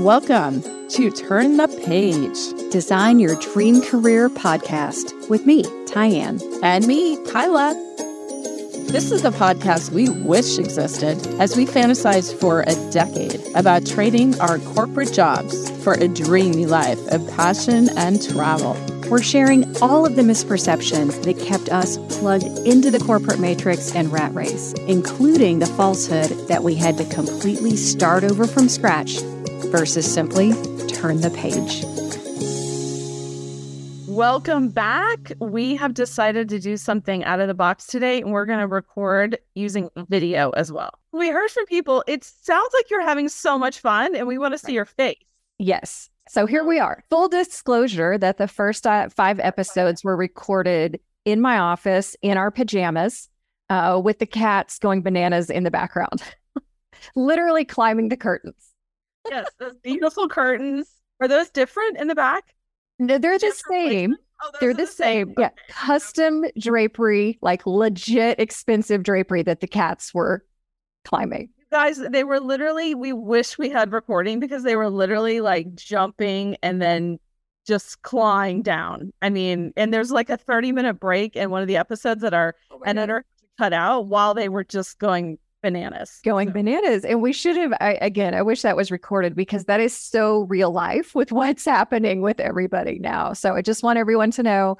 Welcome to Turn the Page, Design Your Dream Career podcast with me, TyAnn. and me, Kyla. This is the podcast we wish existed as we fantasized for a decade about trading our corporate jobs for a dreamy life of passion and travel. We're sharing all of the misperceptions that kept us plugged into the corporate matrix and rat race, including the falsehood that we had to completely start over from scratch versus simply turn the page. Welcome back. We have decided to do something out of the box today, and we're going to record using video as well. We heard from people, it sounds like you're having so much fun, and we want to see your face. Yes. So here we are. Full disclosure that the first uh, five episodes were recorded in my office in our pajamas uh, with the cats going bananas in the background, literally climbing the curtains. Yes, those beautiful curtains. Are those different in the back? No, they're the Different same. Oh, They're are the same. Yeah. Okay. Custom drapery, like legit expensive drapery that the cats were climbing. Guys, they were literally, we wish we had recording because they were literally like jumping and then just clawing down. I mean, and there's like a 30 minute break in one of the episodes that our oh editor cut out while they were just going bananas. going So- bananas. And we should have, I, again, I wish that was recorded because that is so real life with what's happening with everybody now. So I just want everyone to know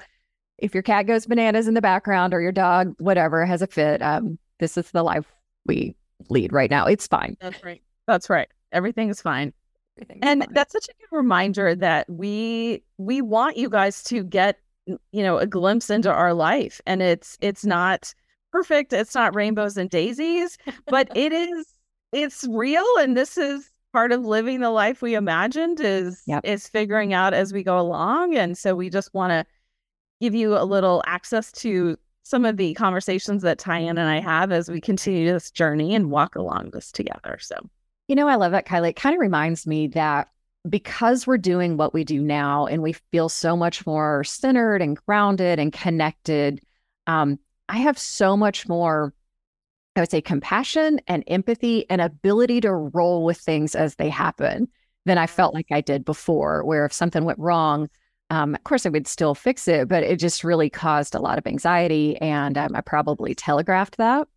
if your cat goes bananas in the background or your dog, whatever, has a fit, um, this is the life we lead right now. It's fine. That's right. That's right. Everything is fine. Everything's and fine. that's such a good reminder that we we want you guys to get you know a glimpse into our life and it's it's not perfect it's not rainbows and daisies but it is it's real and this is part of living the life we imagined is Yep. is figuring out as we go along and so we just want to give you a little access to some of the conversations that TyAnn and I have as we continue this journey and walk along this together so You know, I love that, Kylie. It kind of reminds me that because we're doing what we do now and we feel so much more centered and grounded and connected, um, I have so much more, I would say, compassion and empathy and ability to roll with things as they happen than I felt like I did before, where if something went wrong, um, of course, I would still fix it, but it just really caused a lot of anxiety. And um, I probably telegraphed that.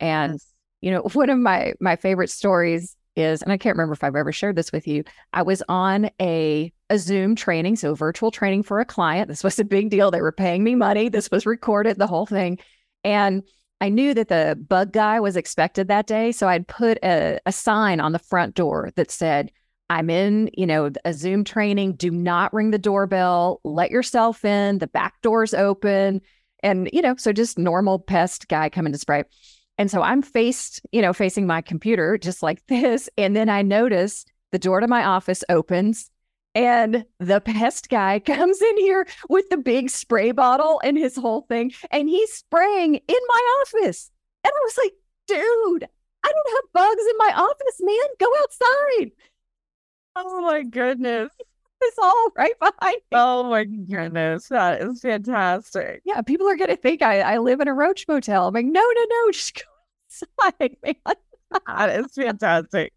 And Yes. you know, one of my my favorite stories is, and I can't remember if I've ever shared this with you. I was on a a Zoom training, so virtual training for a client. This was a big deal. They were paying me money. This was recorded, the whole thing, and I knew that the bug guy was expected that day, so I'd put a, a sign on the front door that said. I'm in, you know, a Zoom training. Do not ring the doorbell. Let yourself in. The back door's open. And, you know, so just normal pest guy coming to spray. And so I'm faced, you know, facing my computer just like this. And then I notice the door to my office opens and the pest guy comes in here with the big spray bottle and his whole thing. And he's spraying in my office. And I was like, dude, I don't have bugs in my office, man. Go outside. oh my goodness It's all right behind me. Oh my goodness, that is fantastic. Yeah, people are going to think I, I live in a roach motel. I'm like, no, no, no, just go outside, man. That is fantastic.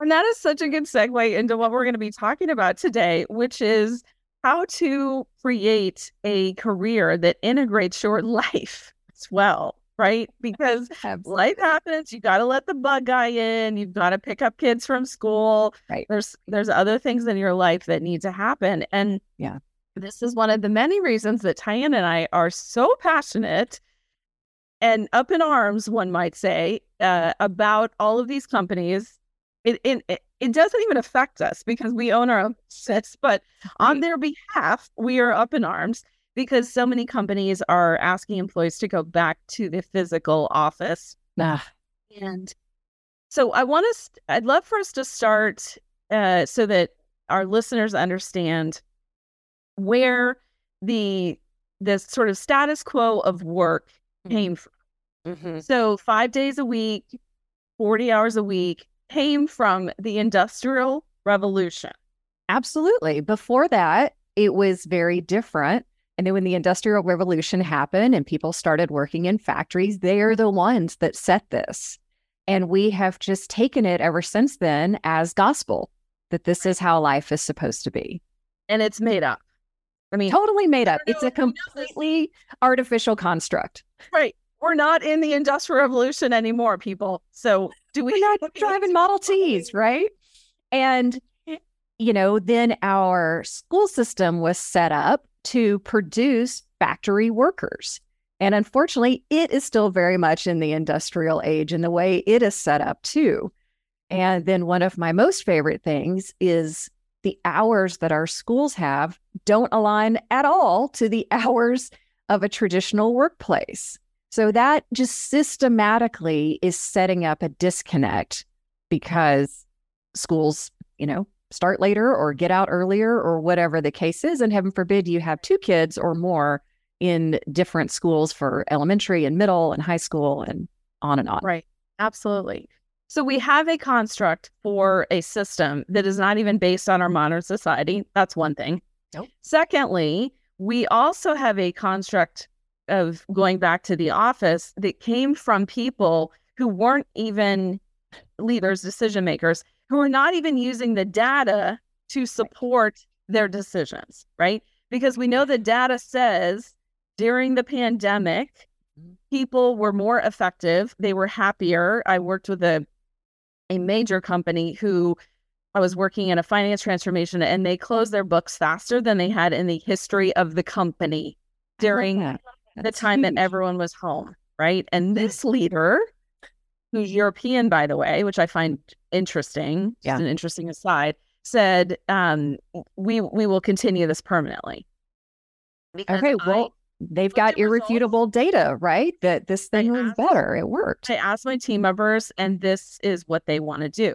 And that is such a good segue into what we're going to be talking about today, which is how to create a career that integrates your life as well, right? Because life happens, you got to let the bug guy in, you've got to pick up kids from school. Right. There's there's other things in your life that need to happen. And Yeah. this is one of the many reasons that Tyann and I are so passionate and up in arms, one might say, uh, about all of these companies. It, it it it doesn't even affect us because we own our own business, but on their behalf, we are up in arms because so many companies are asking employees to go back to the physical office. Nah, And so I want us, I'd love for us to start uh, so that our listeners understand where the the sort of status quo of work came from. Mm-hmm. So five days a week, 40 hours a week came from the Industrial Revolution. absolutely. Before that, it was very different. And then when the Industrial Revolution happened and people started working in factories, they're the ones that set this. And we have just taken it ever since then as gospel. that this is how life is supposed to be. And it's made up. I mean, totally made up. It's a completely artificial construct. Right. We're not in the industrial revolution anymore, people. So do we We're not driving Model Ts, right? And you know, then our school system was set up to produce factory workers. And unfortunately, it is still very much in the industrial age in the way it is set up too. And then one of my most favorite things is the hours that our schools have don't align at all to the hours of a traditional workplace. So that just systematically is setting up a disconnect because schools, you know, start later or get out earlier or whatever the case is. And heaven forbid you have two kids or more in different schools for elementary and middle and high school and on and on. Right. Absolutely. So we have a construct for a system that is not even based on our modern society. That's one thing. Nope. Secondly, we also have a construct of going back to the office that came from people who weren't even leaders, decision makers, who are not even using the data to support their decisions, right? Because we know the data says during the pandemic, mm-hmm. people were more effective, they were happier. I worked with a a major company who I was working in a finance transformation and they closed their books faster than they had in the history of the company during the time huge. that everyone was home, right? And this leader who's European, by the way, which I find interesting, yeah. an interesting aside, said, um, "We we will continue this permanently." Because okay, well, they've got irrefutable results. data, right? That this thing was better. It worked. I asked my team members, and this is what they want to do.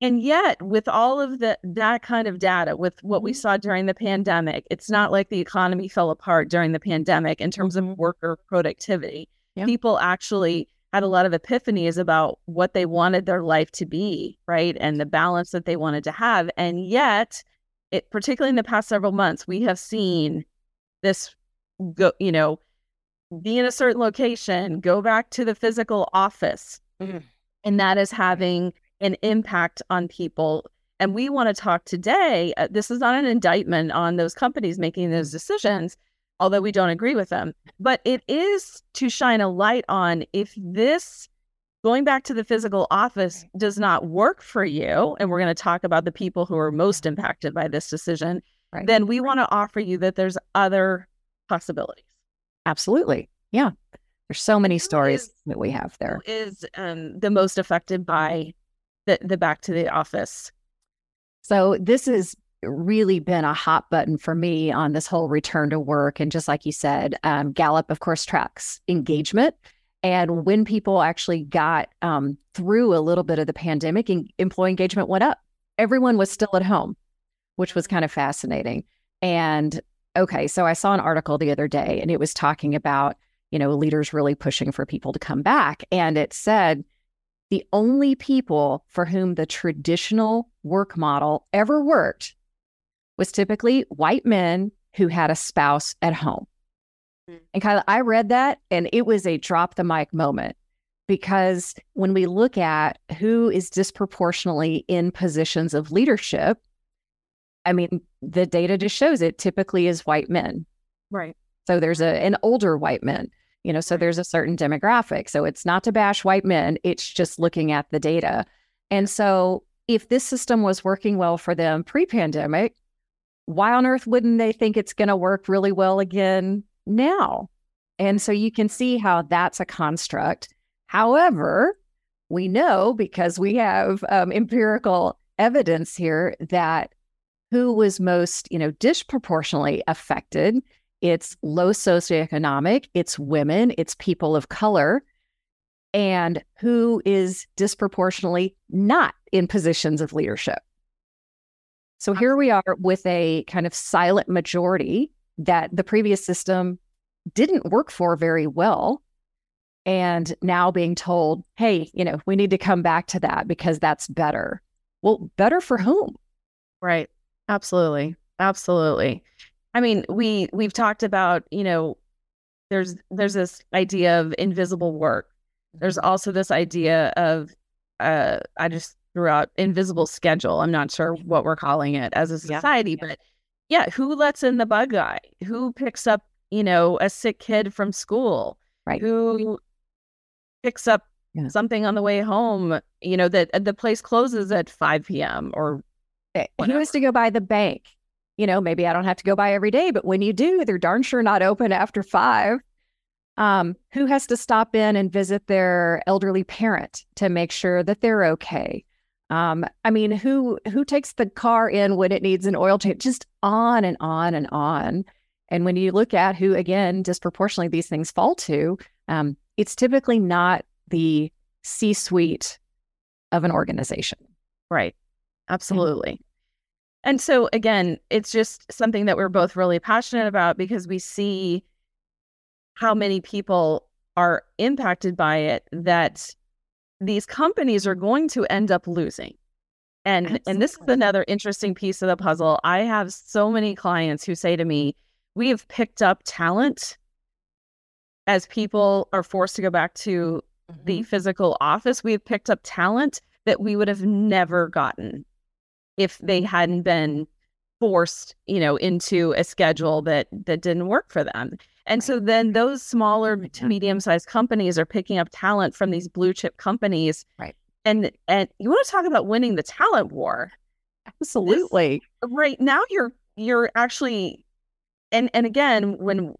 And yet, with all of the that kind of data, with what we mm-hmm. saw during the pandemic, it's not like the economy fell apart during the pandemic in terms of mm-hmm. worker productivity. Yeah. People actually had a lot of epiphanies about what they wanted their life to be, right? And the balance that they wanted to have. And yet, it particularly in the past several months, we have seen this go, you know, be in a certain location, go back to the physical office. Mm-hmm. And that is having an impact on people. And we want to talk today. Uh, this is not an indictment on those companies making those decisions although we don't agree with them. But it is to shine a light on if this going back to the physical office does not work for you, and we're going to talk about the people who are most impacted by this decision, right. then we want to offer you that there's other possibilities. Absolutely. Yeah. There's so many stories is, that we have there. Is um, the most affected by the, the back to the office? So this is really been a hot button for me on this whole return to work. And just like you said, um, Gallup, of course, tracks engagement. And when people actually got um, through a little bit of the pandemic, and employee engagement went up. Everyone was still at home, which was kind of fascinating. And okay, so I saw an article the other day, and it was talking about you know leaders really pushing for people to come back, and it said the only people for whom the traditional work model ever worked was typically white men who had a spouse at home. Mm-hmm. And Kyla, I read that and it was a drop the mic moment because when we look at who is disproportionately in positions of leadership, I mean, the data just shows it typically is white men. Right. So there's a an older white men, you know, so there's a certain demographic. So it's not to bash white men, it's just looking at the data. And so if this system was working well for them pre-pandemic, why on earth wouldn't they think it's going to work really well again now? And so you can see how that's a construct. However, we know because we have um, empirical evidence here that who was most, you know, disproportionately affected. It's low socioeconomic, it's women, it's people of color, and who is disproportionately not in positions of leadership. So here we are with a kind of silent majority that the previous system didn't work for very well. And now being told, hey, you know, we need to come back to that because that's better. Well, better for whom? Right. Absolutely. Absolutely. I mean, we we've talked about, you know, there's there's this idea of invisible work. There's mm-hmm. also this idea of uh I just throughout invisible schedule. I'm not sure what we're calling it as a society, yeah. but yeah, who lets in the bug guy? Who picks up, you know, a sick kid from school? Right. Who picks up yeah. something on the way home, you know, that the place closes at 5 p.m. or whatever. Eh, who has to go by the bank? You know, maybe I don't have to go by every day, but when you do, they're darn sure not open after five. Um, who has to stop in and visit their elderly parent to make sure that they're okay? Um, I mean, who who takes the car in when it needs an oil change? Just on and on and on. And when you look at who, again, disproportionately these things fall to, um, it's typically not the C suite of an organization. Right. Absolutely. And so, again, it's just something that we're both really passionate about because we see how many people are impacted by it that these companies are going to end up losing. And Absolutely. and this is another interesting piece of the puzzle. I have so many clients who say to me, "We have picked up talent as people are forced to go back to mm-hmm. the physical office. We have picked up talent that we would have never gotten if they mm-hmm. hadn't been forced, you know, into a schedule that that didn't work for them. And so then those smaller to medium sized companies are picking up talent from these blue chip companies. Right. And and you want to talk about winning the talent war. Absolutely. This, right now you're you're actually and and again when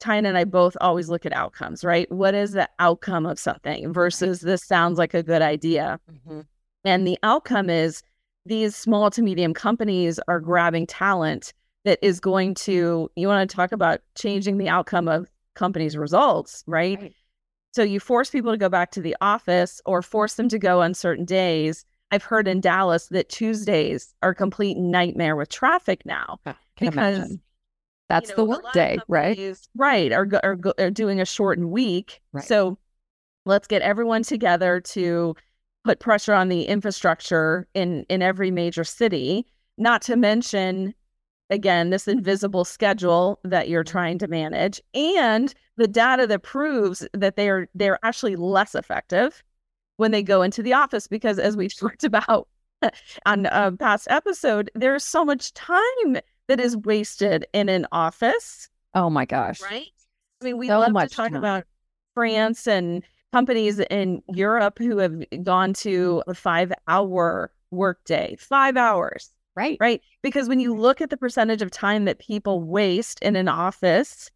TyAnn and I both always look at outcomes, right? What is the outcome of something versus this sounds like a good idea? Mm-hmm. And the outcome is these small to medium companies are grabbing talent that is going mm-hmm. to you want to talk about changing the outcome of companies results right? right? so you force people to go back to the office or force them to go on certain days i've heard in dallas that tuesdays are a complete nightmare with traffic now ah, because imagine. that's you know, the work day right right are, are, are doing a shortened week right. so let's get everyone together to put pressure on the infrastructure in in every major city not to mention again this invisible schedule that you're mm-hmm. trying to manage and the data that proves that they're they're actually less effective when they go into the office because as we've talked about on a past episode there's so much time that is wasted in an office. Oh my gosh. Right? I mean we so love to talk time. about mm-hmm. france and companies in europe who have gone to a five hour workday five hours Right. Right. Because when you look at the percentage of time that people waste in an office,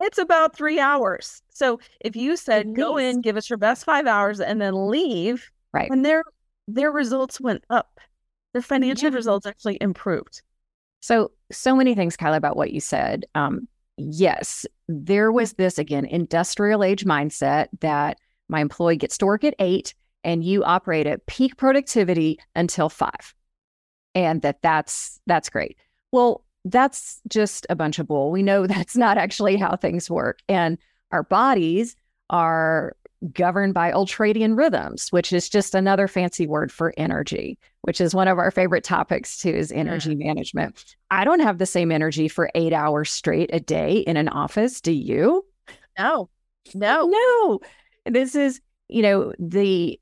it's about three hours. So if you said go in, give us your best five hours, and then leave, right, and their their results went up, their financial yeah. results actually improved. So so many things, Kyla, about what you said. Um, yes, there was this again industrial age mindset that my employee gets to work at eight, and you operate at peak productivity until five and that that's that's great. Well, that's just a bunch of bull. We know that's not actually how things work. And our bodies are governed by ultradian rhythms, which is just another fancy word for energy, which is one of our favorite topics too, is energy yeah. management. I don't have the same energy for eight hours straight a day in an office. Do you? No, no, no. This is, you know, the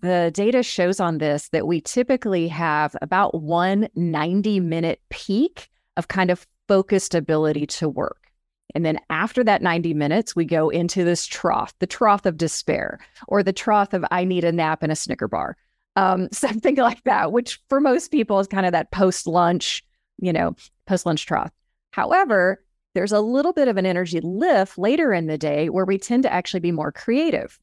the data shows on this that we typically have about one 90 minute peak of kind of focused ability to work. And then after that 90 minutes, we go into this trough, the trough of despair, or the trough of I need a nap and a Snicker bar, um, something like that, which for most people is kind of that post lunch, you know, post lunch trough. However, there's a little bit of an energy lift later in the day where we tend to actually be more creative.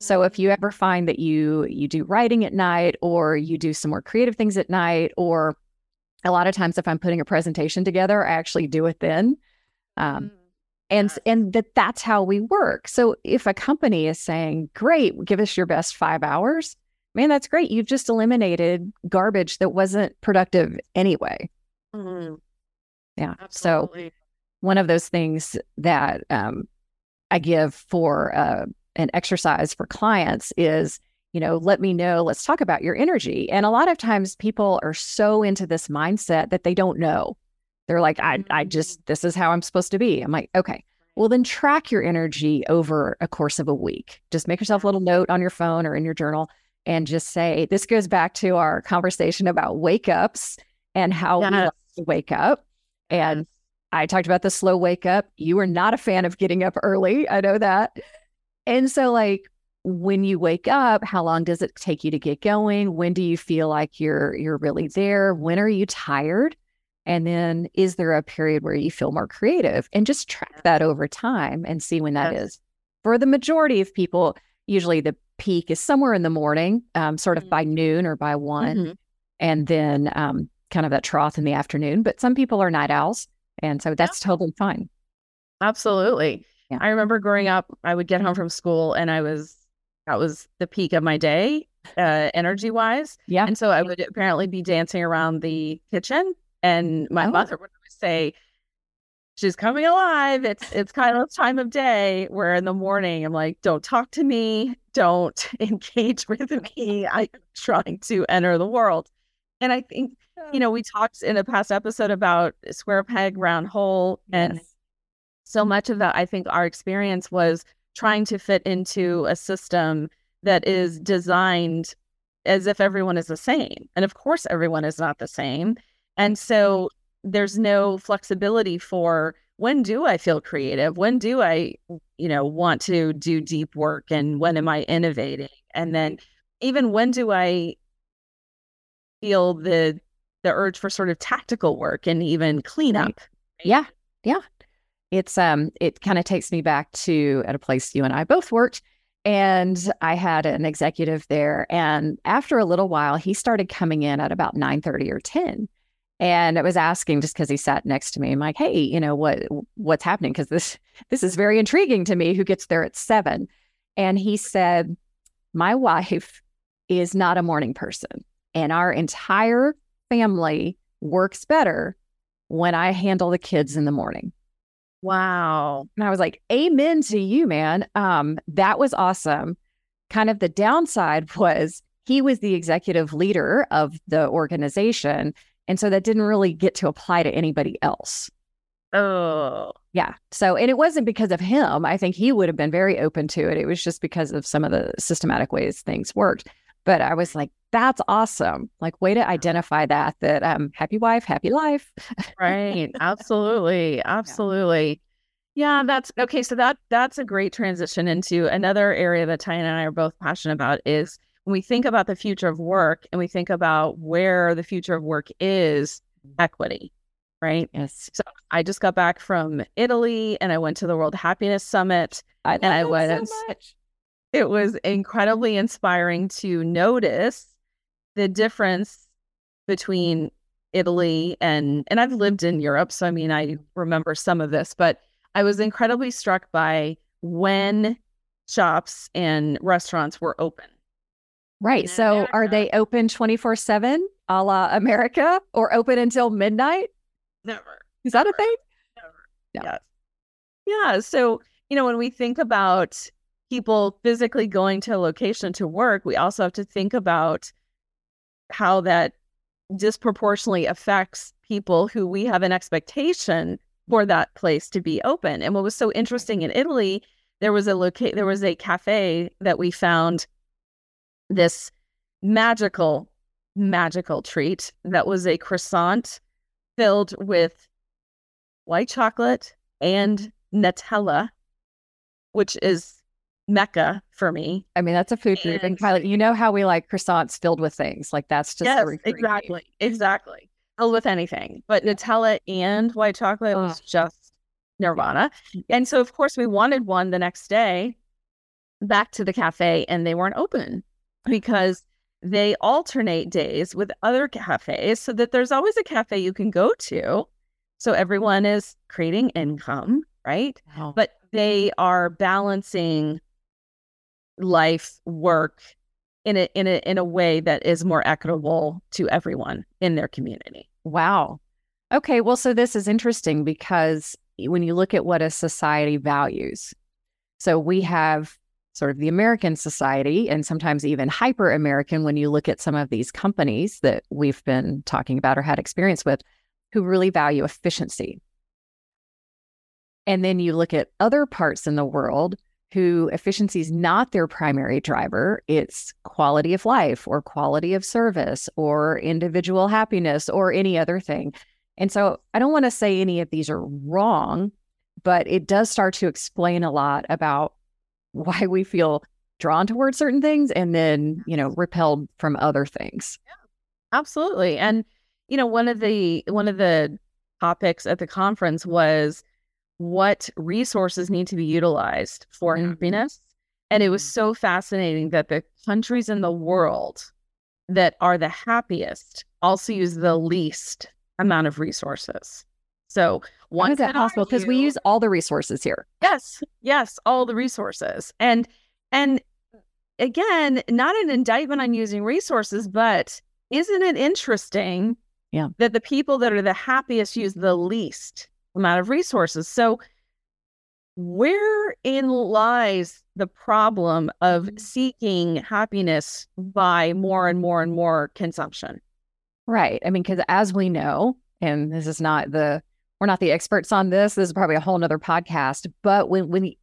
So if you ever find that you you do writing at night or you do some more creative things at night or a lot of times if I'm putting a presentation together, I actually do it then. Um, mm, and and that that's how we work. So if a company is saying, "Great, give us your best 5 hours." Man, that's great. You've just eliminated garbage that wasn't productive anyway. Mm-hmm. Yeah. Absolutely. So one of those things that um, I give for uh, an exercise for clients is you know let me know let's talk about your energy and a lot of times people are so into this mindset that they don't know they're like i i mm. just this is how i'm supposed to be i'm like okay well then track your energy over a course of a week just make yourself a little note on your phone or in your journal and just say, this goes back to our conversation about wake ups and how yes. we like to wake up. And I talked about the slow wake up. You are not a fan of getting up early. I know that. And so, like, when you wake up, how long does it take you to get going? When do you feel like you're you're really there? When are you tired? And then is there a period where you feel more creative? And just track that over time and see when that yes. is. For the majority of people, usually the peak is somewhere in the morning, um, sort of mm-hmm. by noon or by one, mm-hmm. and then um, kind of that trough in the afternoon. But some people are night owls. And so that's yeah. totally fine. Absolutely. Yeah. I remember growing up, I would get home from school and I was, that was the peak of my day, uh, energy wise. Yeah. And so I would apparently be dancing around the kitchen and my oh. mother would always say, she's coming alive. It's it's kind of time of day where in the morning I'm like, don't talk to me, don't engage with me. I'm trying to enter the world. And I think you know, we talked in a past episode about square peg, round hole. And yes. So much of that, I think our experience was trying to fit into a system that is designed as if everyone is the same. And of course, everyone is not the same. And mm-hmm. so there's no flexibility for when do I feel creative? When do I, you know, want to do deep work? And when am I innovating? And then even when do I feel the the urge for sort of tactical work and even cleanup. Right. Yeah. Yeah. It's um it kind of takes me back to at a place you and I both worked and I had an executive there and after a little while he started coming in at about 9:30 or 10 and I was asking just because he sat next to me. I'm like, hey, you know what what's happening? Because this this is very intriguing to me. Who gets there at seven? And he said, my wife is not a morning person, and our entire family works better when I handle the kids in the morning. Wow. And I was like, Amen to you, man. Um, that was awesome. Kind of the downside was he was the executive leader of the organization. And so that didn't really get to apply to anybody else. Oh. Yeah. So, and it wasn't because of him. I think he would have been very open to it. It was just because of some of the systematic ways things worked. But I was like, that's awesome. Like, way to identify that, that um, happy wife, happy life. right. Absolutely. Absolutely. Yeah. yeah, that's okay. So that that's a great transition into another area that TyAnn I are both passionate about is when we think about the future of work and we think about where the future of work is equity, right? Yes. So I just got back from Italy and I went to the World Happiness Summit. I and I was so it was incredibly inspiring to notice the difference between Italy and and I've lived in Europe, so I mean I remember some of this, but I was incredibly struck by when shops and restaurants were open. Right. So America, are they open 24/7 a la America or open until midnight? Never. Is that a thing? Never. No. Yes. Yeah, so you know when we think about people physically going to a location to work, we also have to think about how that disproportionately affects people who we have an expectation for that place to be open. And what was so interesting in Italy, there was a loca- there was a cafe that we found this magical magical treat that was a croissant filled with white chocolate and Nutella, which is mecca for me. I mean, that's a food group. And Kylie, you know how we like croissants filled with things. Like that's just yes, exactly, exactly. Filled with anything, but Nutella and white chocolate oh. was just nirvana. Mm-hmm. And so, of course, we wanted one the next day back to the cafe, and they weren't open because they alternate days with other cafes, so that there's always a cafe you can go to. So everyone is creating income, right? Wow. But they are balancing life, work in a in a in a way that is more equitable to everyone in their community. Wow. Okay, well so this is interesting because when you look at what a society values. So we have sort of the American society and sometimes even hyper American when you look at some of these companies that we've been talking about or had experience with who really value efficiency. And then you look at other parts in the world who efficiency is not their primary driver, it's quality of life or quality of service or individual happiness or any other thing. And so I don't want to say any of these are wrong, but it does start to explain a lot about why we feel drawn towards certain things and then, you know, repelled from other things. Yeah, absolutely. And, you know, one of the one of the topics at the conference was what resources need to be utilized for mm-hmm. happiness. And it was mm-hmm. so fascinating that the countries in the world that are the happiest also use the least amount of resources. So one is that possible? Because we use all the resources here. Yes, yes, all the resources. And and again, not an indictment on using resources, but isn't it interesting yeah. that the people that are the happiest use the least amount of resources? So wherein lies the problem of mm-hmm. seeking happiness by more and more and more consumption? Right. I mean, because as we know, and this is not the we're not the experts on this. This is probably a whole nother podcast. But when when we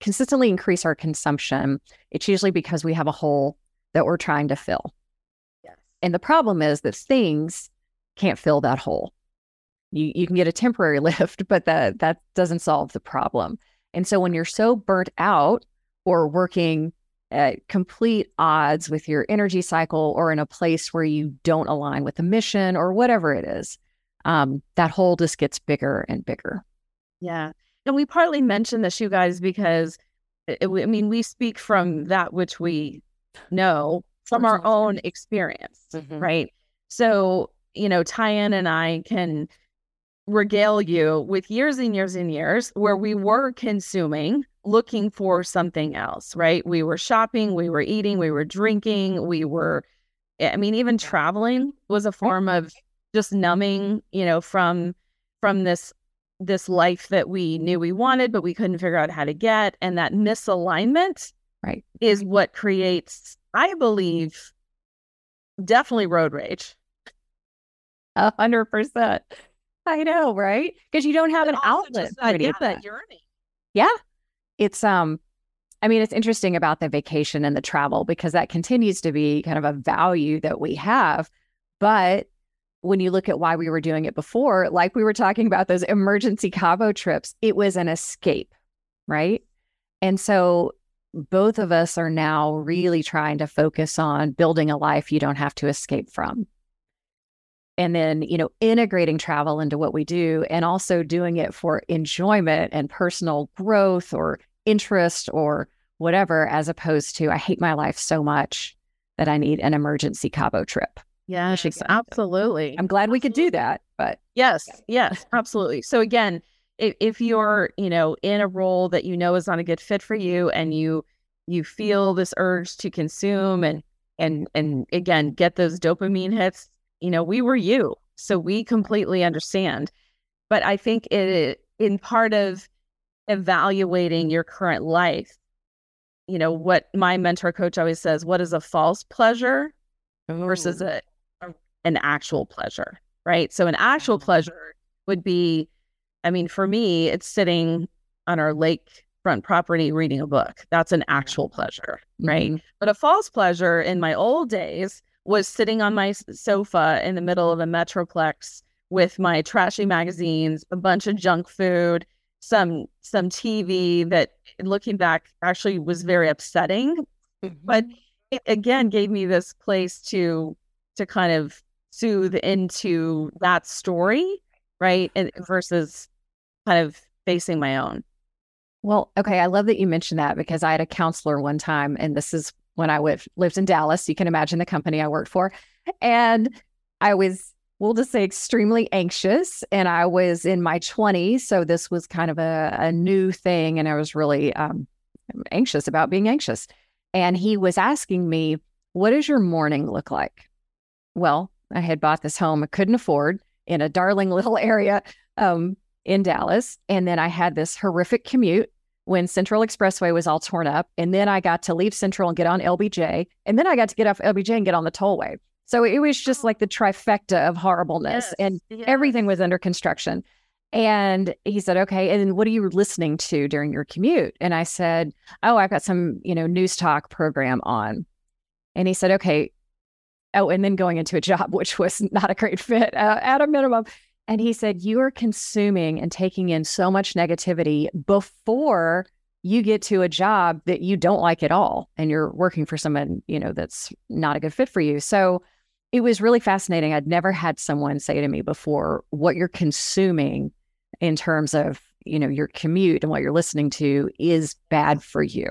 consistently increase our consumption, it's usually because we have a hole that we're trying to fill. Yes. And the problem is that things can't fill that hole. You you can get a temporary lift, but that that doesn't solve the problem. And so when you're so burnt out or working at complete odds with your energy cycle or in a place where you don't align with the mission or whatever it is, um, that hole just gets bigger and bigger. Yeah. And we partly mentioned this, you guys, because it, I mean, we speak from that which we know from our own experience, mm-hmm. right? So, you know, TyAnn and I can regale you with years and years and years where we mm-hmm. were consuming looking for something else, right? We were shopping, we were eating, we were drinking, we were, I mean, even traveling was a form of just numbing, you know, from from this this life that we knew we wanted, but we couldn't figure out how to get. And that misalignment right is what creates, I believe, definitely road rage. A hundred percent. I know, right? Because you don't have an outlet. That, yeah, that yearning. Yeah, it's um I mean, it's interesting about the vacation and the travel because that continues to be kind of a value that we have. But when you look at why we were doing it before, like we were talking about those emergency Cabo trips, it was an escape, right? And so both of us are now really trying to focus on building a life you don't have to escape from. And then, you know, integrating travel into what we do and also doing it for enjoyment and personal growth or interest or whatever, as opposed to, I hate my life so much that I need an emergency Cabo trip. Yes, absolutely. I'm glad we could do that, but yes, yes, absolutely. So again, if, if you're, you know, in a role that you know is not a good fit for you and you you feel this urge to consume and and and again get those dopamine hits, you know, we were you. So we completely understand. But I think it in part of evaluating your current life, you know, what my mentor coach always says, what is a false pleasure versus a an actual pleasure, right? So an actual pleasure would be, I mean, for me, it's sitting on our lakefront property reading a book. That's an actual pleasure, right? Mm-hmm. But a false pleasure in my old days was sitting on my sofa in the middle of a metroplex with my trashy magazines, a bunch of junk food, some some TV that looking back actually was very upsetting. Mm-hmm. But it again gave me this place to to kind of soothe into that story, right? And versus kind of facing my own. Well, okay. I love that you mentioned that because I had a counselor one time, and this is when I w- lived in Dallas. You can imagine the company I worked for. And I was, we'll just say, extremely anxious. And I was in my 20s. So this was kind of a, a new thing. And I was really um, anxious about being anxious. And he was asking me, What does your morning look like? Well, I had bought this home I couldn't afford in a darling little area um, in Dallas. And then I had this horrific commute when Central Expressway was all torn up. And then I got to leave Central and get on LBJ. And then I got to get off LBJ and get on the tollway. So it was just like the trifecta of horribleness yes, and everything was under construction. And he said, okay. And what are you listening to during your commute? And I said, oh, I've got some, you know, news talk program on. And he said, okay. Oh, and then going into a job, which was not a great fit uh, at a minimum. And he said, you are consuming and taking in so much negativity before you get to a job that you don't like at all. And you're working for someone, you know, that's not a good fit for you. So, it was really fascinating. I'd never had someone say to me before what you're consuming in terms of, you know, your commute and what you're listening to is bad for you.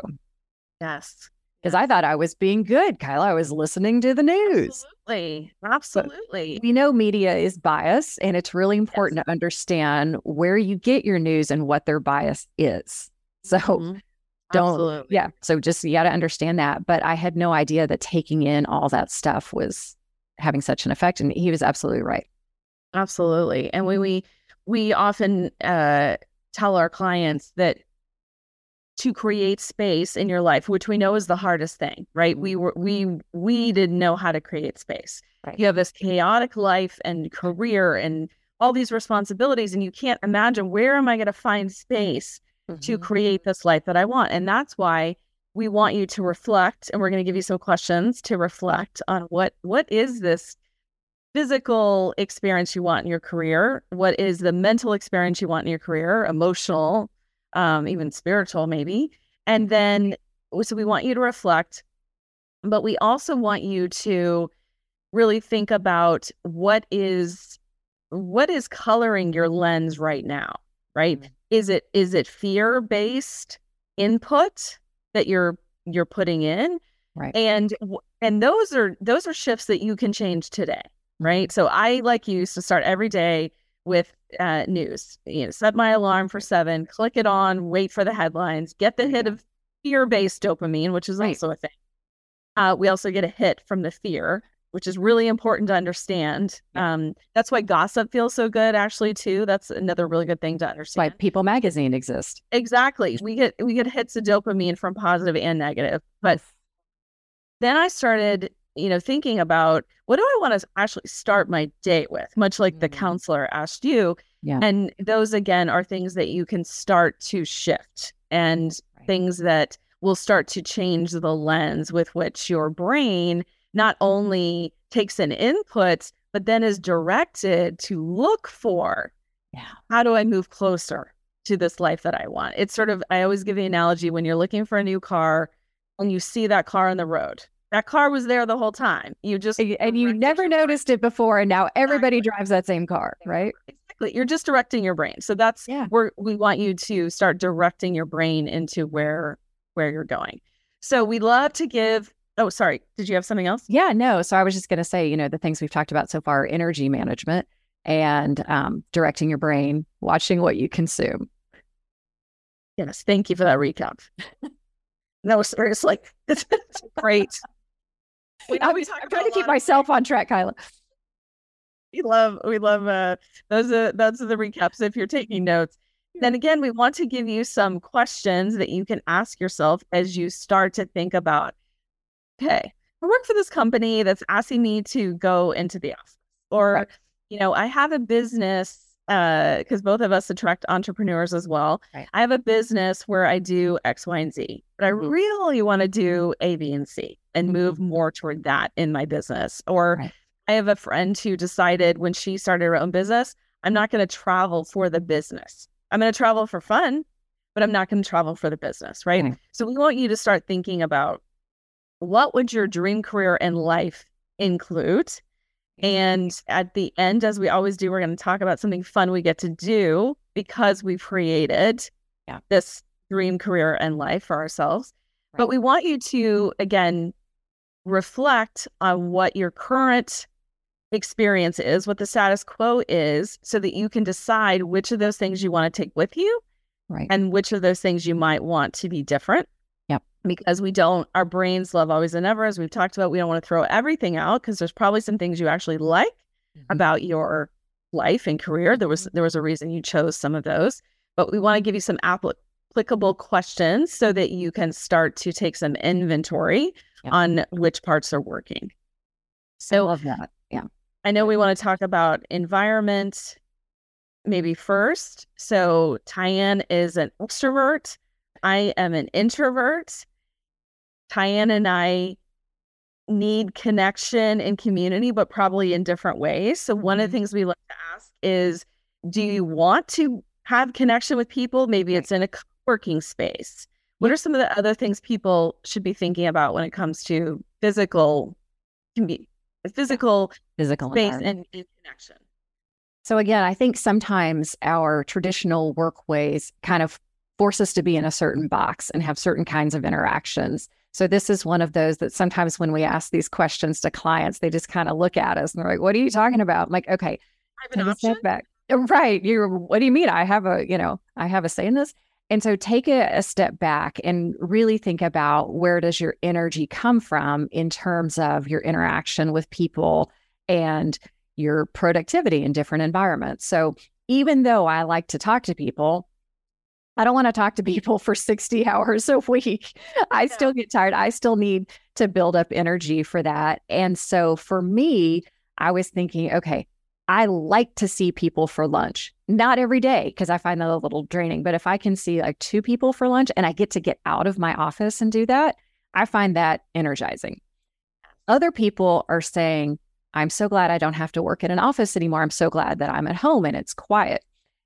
Yes. Because I thought I was being good, Kyla. I was listening to the news. Absolutely. Absolutely. But we know media is biased, and it's really important yes. to understand where you get your news and what their bias is. So mm-hmm. don't, Absolutely. yeah. So just you got to understand that. But I had no idea that taking in all that stuff was having such an effect. And he was absolutely right. Absolutely. And we we we often uh, tell our clients that to create space in your life, which we know is the hardest thing, right? We were we we didn't know how to create space. Right. You have this chaotic life and career and all these responsibilities, and you can't imagine where am I going to find space mm-hmm. to create this life that I want. And that's why we want you to reflect and we're going to give you some questions to reflect on what what is this physical experience you want in your career what is the mental experience you want in your career emotional um, even spiritual maybe. And then so we want you to reflect but we also want you to really think about what is what is coloring your lens right now right? Mm-hmm. is it is it fear based input that you're you're putting in? Right. And and those are those are shifts that you can change today right? So i like you to start every day with uh, news you know set my alarm for seven click it on wait for the headlines get the hit of fear-based dopamine which is right. also a thing uh, we also get a hit from the fear which is really important to understand. Um, that's why gossip feels so good, actually, too. That's another really good thing to understand. Why People Magazine exists. Exactly. We get we get hits of dopamine from positive and negative. But then I started, you know, thinking about what do I want to actually start my day with, much like mm-hmm. the counselor asked you. Yeah. And those again are things that you can start to shift and right. things that will start to change the lens with which your brain not only takes an input, but then is directed to look for yeah. how do I move closer to this life that I want? It's sort of, I always give the analogy when you're looking for a new car and you see that car on the road. That car was there the whole time. You just and you never noticed it before, and now everybody exactly. drives that same car, right? Exactly. You're just directing your brain. So that's yeah. where we want you to start directing your brain into where where you're going. So we love to give Oh, sorry. Did you have something else? Yeah, no. So I was just going to say, you know, the things we've talked about so far energy management and um, directing your brain, watching what you consume. Yes. Thank you for that recap. that was it's like, it's, it's great. We I'm, I'm trying to keep myself on track, Kyla. We love, we love, uh, those are, those are the recaps if you're taking notes. Then again, we want to give you some questions that you can ask yourself as you start to think about okay, I work for this company that's asking me to go into the office, or, right. you know, I have a business because uh, both of us attract entrepreneurs as well. Right. I have a business where I do X, Y, and Z, but I mm-hmm. really want to do A, B, and C and mm-hmm. move more toward that in my business. Or right. I have a friend who decided when she started her own business, I'm not going to travel for the business. I'm going to travel for fun, but I'm not going to travel for the business. Right. Mm-hmm. So we want you to start thinking about what would your dream career and life include? And at the end, as we always do, we're going to talk about something fun we get to do because we've created yeah. this dream career and life for ourselves. Right. But we want you to, again, reflect on what your current experience is, what the status quo is, so that you can decide which of those things you want to take with you right. and which of those things you might want to be different because we don't our brains love always and ever as we've talked about we don't want to throw everything out because there's probably some things you actually like mm-hmm. about your life and career there was there was a reason you chose some of those but we want to give you some applicable questions so that you can start to take some inventory on which parts are working so I love that yeah i know we want to talk about environment maybe first. So TyAnn is an extrovert. I am an introvert. TyAnn and I need connection and community, but probably in different ways. So one of the mm-hmm. things we like to ask is, do you want to have connection with people? Maybe it's in a co working space. What are some of the other things people should be thinking about when it comes to physical, can be physical, physical space and, and connection? So again, I think sometimes our traditional work ways kind of force us to be in a certain box and have certain kinds of interactions. So this is one of those that sometimes when we ask these questions to clients, they just kind of look at us and they're like, "What are you talking about?" I'm like, "Okay, I have an option. back. Right? You. What do you mean? I have a. You know, I have a say in this." And so take a, a step back and really think about where does your energy come from in terms of your interaction with people and your productivity in different environments. So even though I like to talk to people, I don't want to talk to people for 60 hours a week. I yeah. still get tired. I still need to build up energy for that. And so for me, I was thinking, okay, I like to see people for lunch. Not every day because I find that a little draining, but if I can see like two people for lunch and I get to get out of my office and do that, I find that energizing. Other people are saying, I'm so glad I don't have to work in an office anymore. I'm so glad that I'm at home and it's quiet.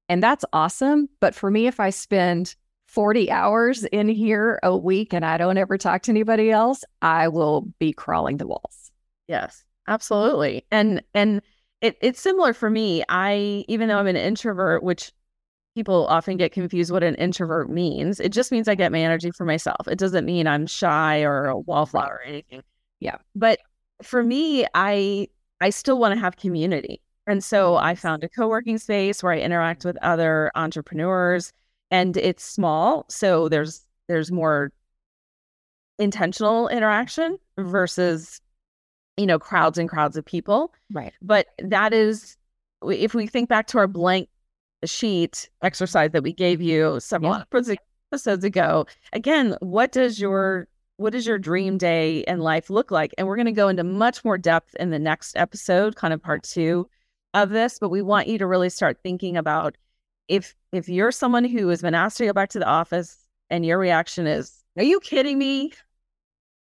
And that's awesome. But for me, if I spend 40 hours in here a week and I don't ever talk to anybody else, I will be crawling the walls. Yes, absolutely. And, and, it, it's similar for me. I, even though I'm an mm-hmm. introvert, which people often get confused what an introvert means, it just means I get my energy for myself. It doesn't mean I'm shy or a wallflower or anything. Yeah. But for me, I, I still want to have community. And so I found a co-working space where I interact mm-hmm. with other entrepreneurs and it's small. So there's, there's more intentional interaction versus you know, crowds and crowds of people. Right. But that is, if we think back to our blank sheet exercise that we gave you several yeah. episodes ago, again, what does your what does your dream day and life look like? And we're going to go into much more depth in the next episode, kind of part two of this. But we want you to really start thinking about if if you're someone who has been asked to go back to the office and your reaction is, "Are you kidding me?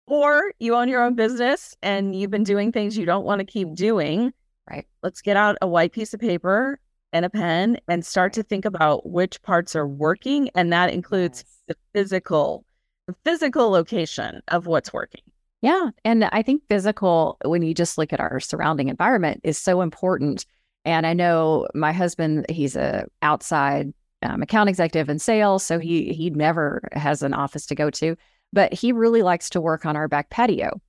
Or you own your own business and you've been doing things you don't want to keep doing. Right. Let's get out a white piece of paper and a pen and start to think about which parts are working. And that includes yes. the physical, the physical location of what's working. Yeah. And I think physical, when you just look at our surrounding environment, is so important. And I know my husband, he's a outside um, account executive in sales. So he he never has an office to go to but he really likes to work on our back patio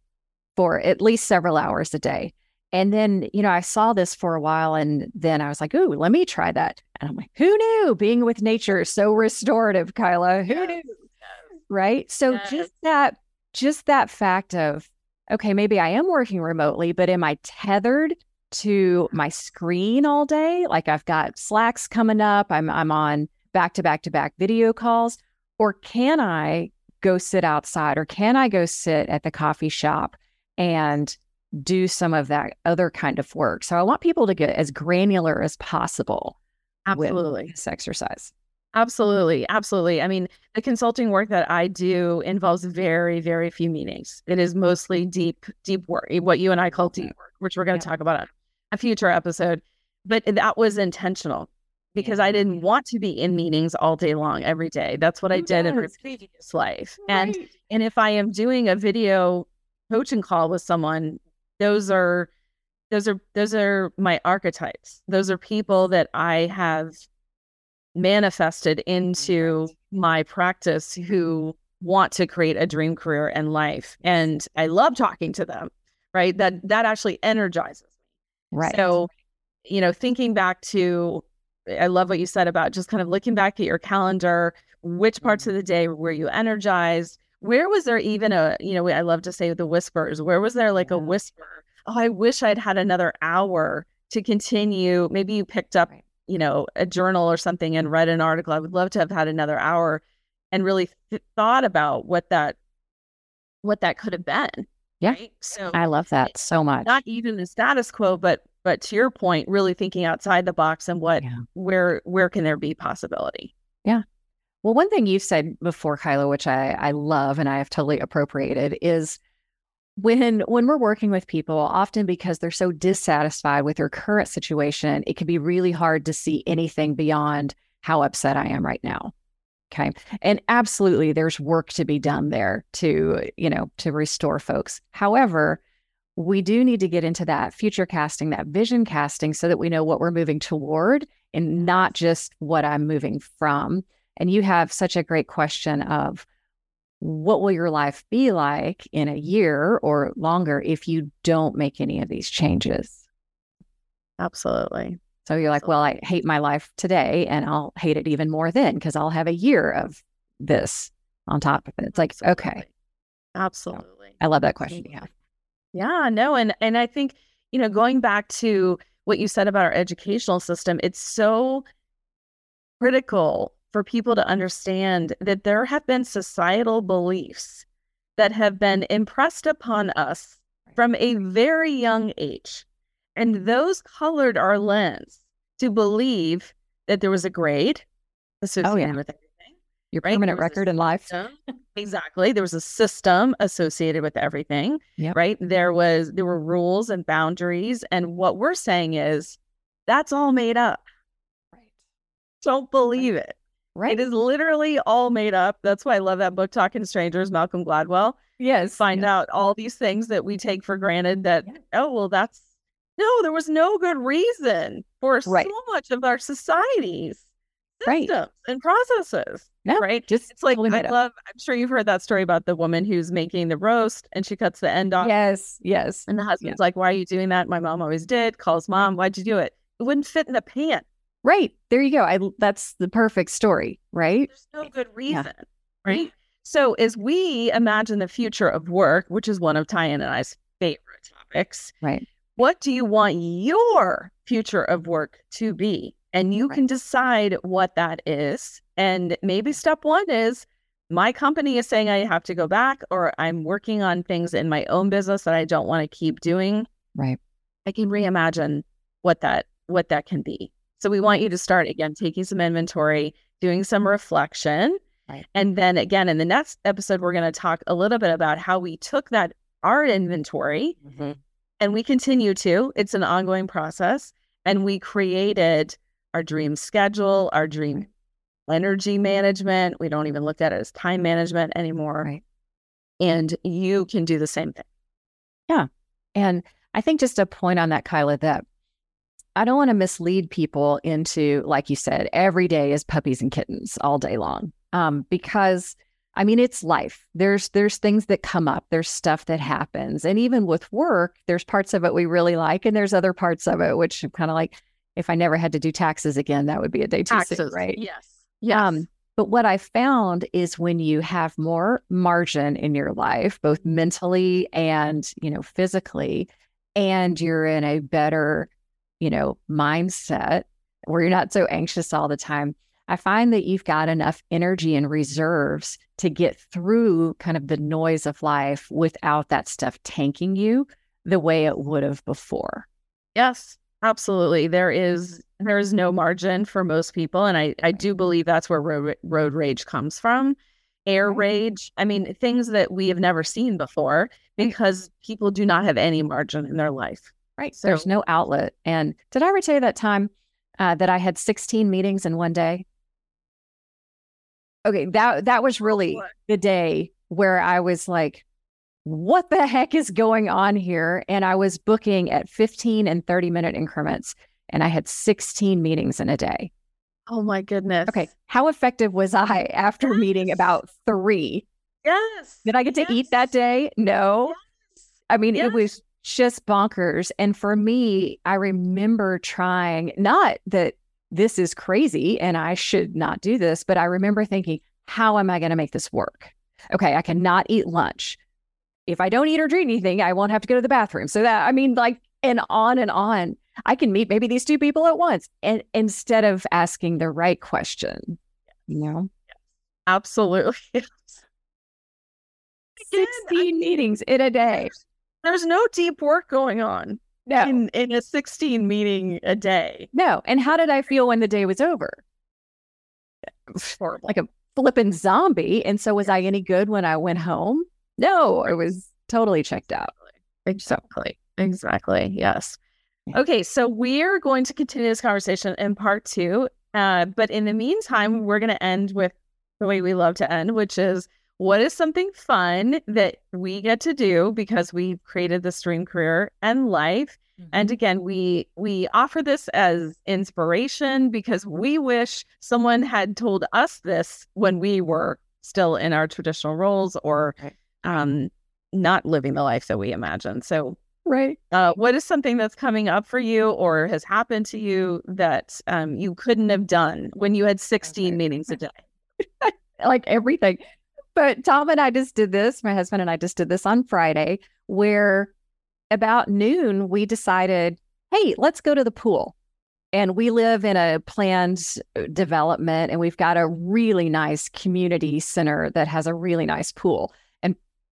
for at least several hours a day. And then, you know, I saw this for a while and then I was like, ooh, let me try that. And I'm like, who knew being with nature is so restorative, Kyla? Who yes. knew? Right. So yes. just that, just that fact of, okay, maybe I am working remotely, but am I tethered to my screen all day? Like I've got slacks coming up, I'm I'm on back to back to back video calls. Or can I go sit outside or can I go sit at the coffee shop and do some of that other kind of work? So I want people to get as granular as possible. Absolutely. this exercise. Absolutely. Absolutely. I mean, the consulting work that I do involves very, very few meetings. It is mostly deep, deep work, eh, what you and I call deep work, which we're going to yeah. talk about on a future episode. But that was intentional because I didn't want to be in meetings all day long every day. That's what Who I did does? in my previous life. Right. And and if I am doing a video coaching call with someone, those are those are those are my archetypes. Those are people that I have manifested into my practice who want to create a dream career and life. And I love talking to them, right? That that actually energizes me. Right. So, you know, thinking back to I love what you said about just kind of looking back at your calendar. Which parts of mm-hmm. the day were you energized? Where was there even a, you know, I love to say the whispers. Where was there like a whisper? Oh, I wish I'd had another hour to continue. Maybe you picked up, you know, a journal or something and read an article. I would love to have had another hour and really th- thought about what that, what that could have been. Yeah. Right? So I love that so much. Not even the status quo, but but to your point, really thinking outside the box and what Yeah. where where can there be possibility? Yeah. Well, one thing you've said before, Kyla, which I, I love and I have totally appropriated, is when when we're working with people, often because they're so dissatisfied with their current situation, it can be really hard to see anything beyond how upset I am right now. Okay. And absolutely there's work to be done there to, you know, to restore folks. However, we do need to get into that future casting, that vision casting, so that we know what we're moving toward and not just what I'm moving from. And you have such a great question of what will your life be like in a year or longer if you don't make any of these changes? Absolutely. So you're like, well, I hate my life today and I'll hate it even more then because I'll have a year of this on top of it. It's like, okay, Absolutely. I love that question. Yeah. Yeah, no, and and I think, you know, going back to what you said about our educational system, it's so critical for people to understand that there have been societal beliefs that have been impressed upon us from a very young age. And those colored our lens to believe that there was a grade oh, associated Oh, yeah. with everything. Your Right, permanent there was a record in life. Exactly. There was a system associated with everything. Yep. Right. There was there were rules and boundaries. And what we're saying is that's all made up. Right. Don't believe it. Right. It is literally all made up. That's why I love that book, Talking to Strangers, Malcolm Gladwell. Yes. Find yeah. out all these things that we take for granted that, Yeah. oh, well, that's no, there was no good reason for Right. so much of our societies, Right. and processes. No, right? Just It's like I up. love. I'm sure you've heard that story about the woman who's making the roast and she cuts the end off, Yes. Yes. and the husband's like, "Why are you doing that?" My mom always did. Calls mom, "Why'd you do it?" It wouldn't fit in the pan. Right. There you go. I that's the perfect story, right? There's no good reason, right? So as we imagine the future of work, which is one of TyAnn and I's favorite topics, Right. what do you want your future of work to be? And you Right. can decide what that is. And maybe step one is my company is saying I have to go back, or I'm working on things in my own business that I don't want to keep doing. Right. I can reimagine what that what that can be. So we want you to start again taking some inventory, doing some reflection. Right. And then again in the next episode we're going to talk a little bit about how we took that our inventory mm-hmm. and we continue to. It's an ongoing process and we created our dream schedule, our dream energy management. We don't even look at it as time management anymore. Right. And you can do the same thing. Yeah. And I think just a point on that, Kyla, that I don't want to mislead people into, like you said, every day is puppies and kittens all day long. Um, because I mean, it's life. There's there's things that come up. There's stuff that happens, and even with work, there's parts of it we really like, and there's other parts of it which I'm kind of like, if I never had to do taxes again, that would be a day too soon, right? Yes. Yes. Um, but what I found is when you have more margin in your life, both mentally and, you know, physically, and you're in a better, you know, mindset where you're not so anxious all the time, I find that you've got enough energy and reserves to get through kind of the noise of life without that stuff tanking you the way it would have before. Yes, absolutely. There is there is no margin for most people, and I I do believe that's where road road rage comes from. Air rage. I mean, things that we have never seen before because people do not have any margin in their life. Right. So- There's no outlet. And did I ever tell you that time uh, that I had 16 meetings in one day? Okay, that that was really What? the day where I was like, what the heck is going on here? And I was booking at 15 and 30 minute increments, and I had 16 meetings in a day. Oh my goodness. Okay, how effective was I after meeting about three? Yes. Did I get to eat that day? No. Yes. I mean, Yes. it was just bonkers. And for me, I remember trying, not that this is crazy and I should not do this, but I remember thinking, how am I going to make this work? Okay, I cannot eat lunch. If I don't eat or drink anything, I won't have to go to the bathroom. So that, I mean, like, and on and on. I can meet maybe these two people at once. And instead of asking the right question, you know, Absolutely. Again, 16 meetings in a day. There's no deep work going on. No. in, in a 16 meeting a day. No. And how did I feel when the day was over? Horrible. Like a flippin' zombie. And so was I any good when I went home? No, I was totally checked out. Exactly. Exactly. Yes. Okay. So we're going to continue this conversation in part two. Uh, but in the meantime, we're going to end with the way we love to end, which is what is something fun that we get to do because we've created this dream career and life and again we we offer this as inspiration because we wish someone had told us this when we were still in our traditional roles or Right. Um not living the life that we imagine so Right. uh, what is something that's coming up for you or has happened to you that um, you couldn't have done when you had 16 Okay. meetings a day like everything. But Tom and I just did this. My husband and I just did this on Friday, where about noon we decided, hey, let's go to the pool. And we live in a planned uh, development, and we've got a really nice community center that has a really nice pool.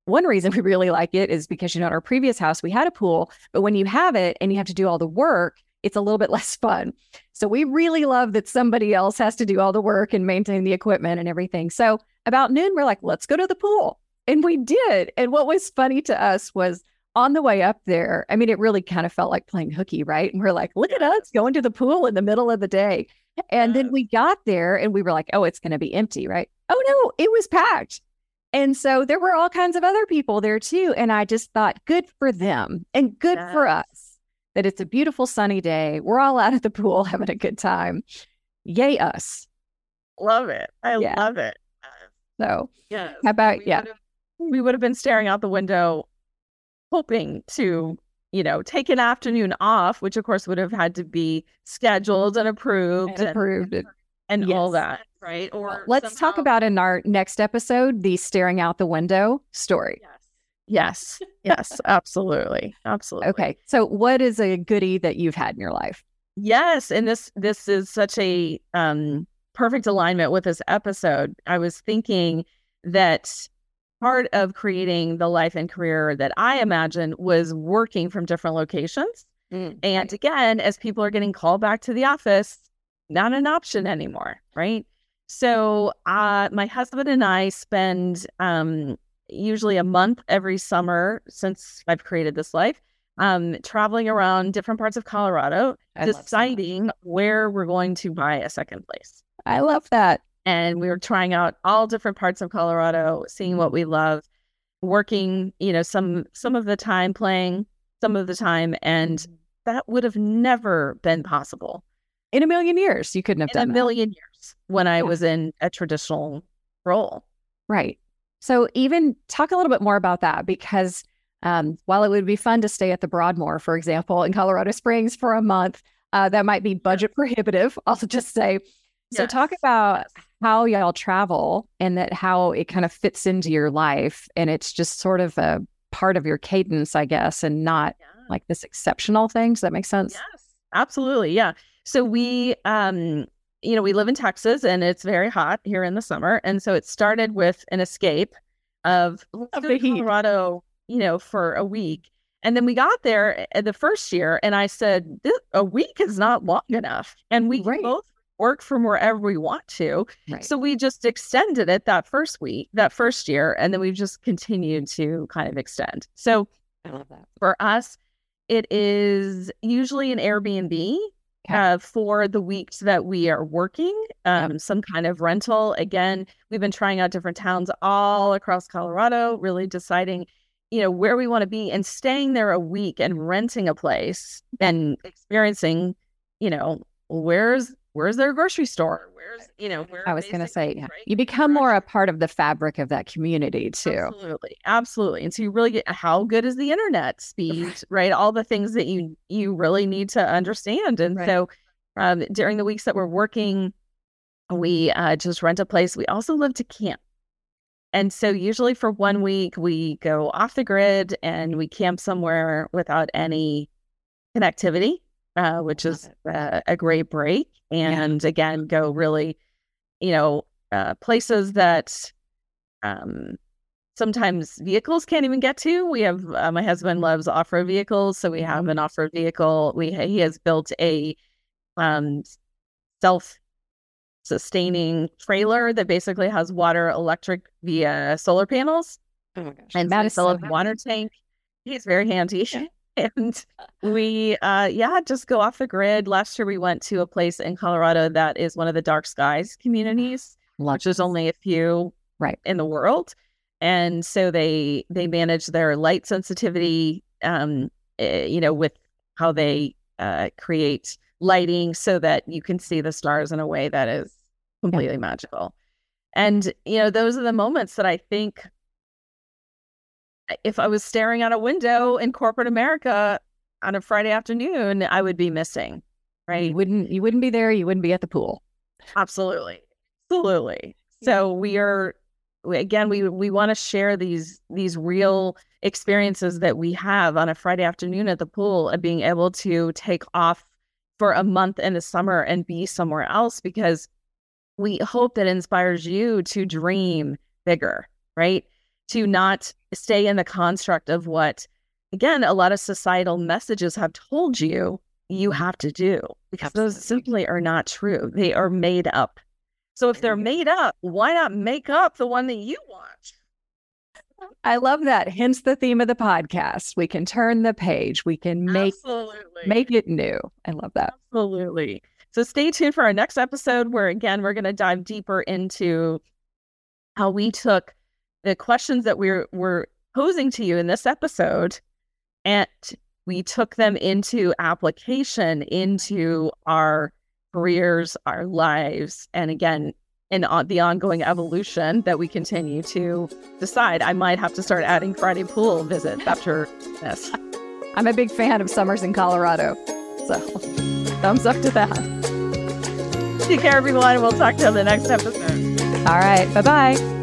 One reason we really like it is because, you know, in our previous house, we had a pool, but when you have it and you have to do all the work, it's a little bit less fun. So we really love that somebody else has to do all the work and maintain the equipment and everything. So about noon, we're like, let's go to the pool. And we did. And what was funny to us was on the way up there, I mean, it really kind of felt like playing hooky, right? And we're like, look at us going to the pool in the middle of the day. And then we got there and we were like, oh, it's going to be empty, right? Oh, no, it was packed. And so there were all kinds of other people there too. And I just thought, good for them and good for us that it's a beautiful sunny day. We're all out at the pool having a good time. Yay, us. love it i Yeah. love it So, yes how about, we yeah, we would have been staring out the window hoping to you know take an afternoon off which of course would have had to be scheduled and mm-hmm. approved and and, approved it. and all that right or Let's talk about in our next episode the staring out the window story. yes yes yes absolutely absolutely Okay. So, what is a goodie that you've had in your life? Yes, and this this is such a um perfect alignment with this episode. I was thinking that part of creating the life and career that I imagined was working from different locations. And again, as people are getting called back to the office, not an option anymore, right? So, uh, my husband and I spend um, usually a month every summer since I've created this life, um, traveling around different parts of Colorado, I deciding where we're going to buy a second place. I love that. And we were trying out all different parts of Colorado, seeing what we love, working, you know, some some of the time playing, some of the time, and that would have never been possible In a million years, you couldn't have in a done that. million years when I Yeah. was in a traditional role. Right. So, even talk a little bit more about that because um, while it would be fun to stay at the Broadmoor, for example, in Colorado Springs for a month, uh, that might be budget prohibitive. I'll just say. So, talk about yes. how y'all travel and that how it kind of fits into your life. And it's just sort of a part of your cadence, I guess, and not Yeah. like this exceptional thing. Does that make sense? Yes, absolutely. Yeah. So we, um, you know, we live in Texas and it's very hot here in the summer. And so it started with an escape of, Of the heat. Colorado, you know, for a week. And then we got there uh, the first year and I said, "This- a week is not long enough. And we Right. both work from wherever we want to. Right. So we just extended it that first week, that first year. And then we've just continued to kind of extend. So I love that. for us, it is usually an Airbnb. Uh, for the weeks that we are working, um, some kind of rental. Again, we've been trying out different towns all across Colorado, really deciding, you know, where we want to be and staying there a week and renting a place and experiencing, you know, where's where's their grocery store? Where's you know where I was going to say, yeah, you become more a part of the fabric of that community too. Absolutely, absolutely. And so you really get how good is the internet speed, right? All the things that you you really need to understand. And Right. so um, during the weeks that we're working, we uh, just rent a place. We also love to camp. And so usually for one week we go off the grid and we camp somewhere without any connectivity, uh, which is uh, a great break. And again, go really, you know, uh, places that um, sometimes vehicles can't even get to. We have uh, my husband loves off road vehicles, so we have an off road vehicle. We he has built a um, self sustaining trailer that basically has water, electric via solar panels. Oh my gosh. And we is so water tank. He's very handy. and we uh yeah, just go off the grid. Last year we went to a place in Colorado that is one of the dark skies communities, Love which there's only a few Right. in the world. And so they they manage their light sensitivity um eh, you know with how they uh create lighting so that you can see the stars in a way that is completely magical. And you know, those are the moments that I think if I was staring out a window mm-hmm. in corporate America on a Friday afternoon, I would be missing. Right. You wouldn't you wouldn't be there, you wouldn't be at the pool. Absolutely. Absolutely. So we are again we we want to share these these real experiences that we have on a Friday afternoon at the pool and being able to take off for a month in the summer and be somewhere else because we hope that inspires you to dream bigger, right? To not stay in the construct of what again a lot of societal messages have told you you have to do because those simply are not true. They are made up. So if they're mm-hmm. made up, why not make up the one that you want? I love that. Hence the theme of the podcast. We can turn the page. We can make Absolutely. make it new. I love that. Absolutely. So stay tuned for our next episode where again we're going to dive deeper into how we took the questions that we're we're posing to you in this episode and we took them into application into our careers, our lives, and again in on the ongoing evolution that we continue to decide. I might have to start adding Friday pool visits after this. I'm a big fan of summers in Colorado. So thumbs up to that. Take care, everyone. We'll talk to you on the next episode. All right. Bye bye.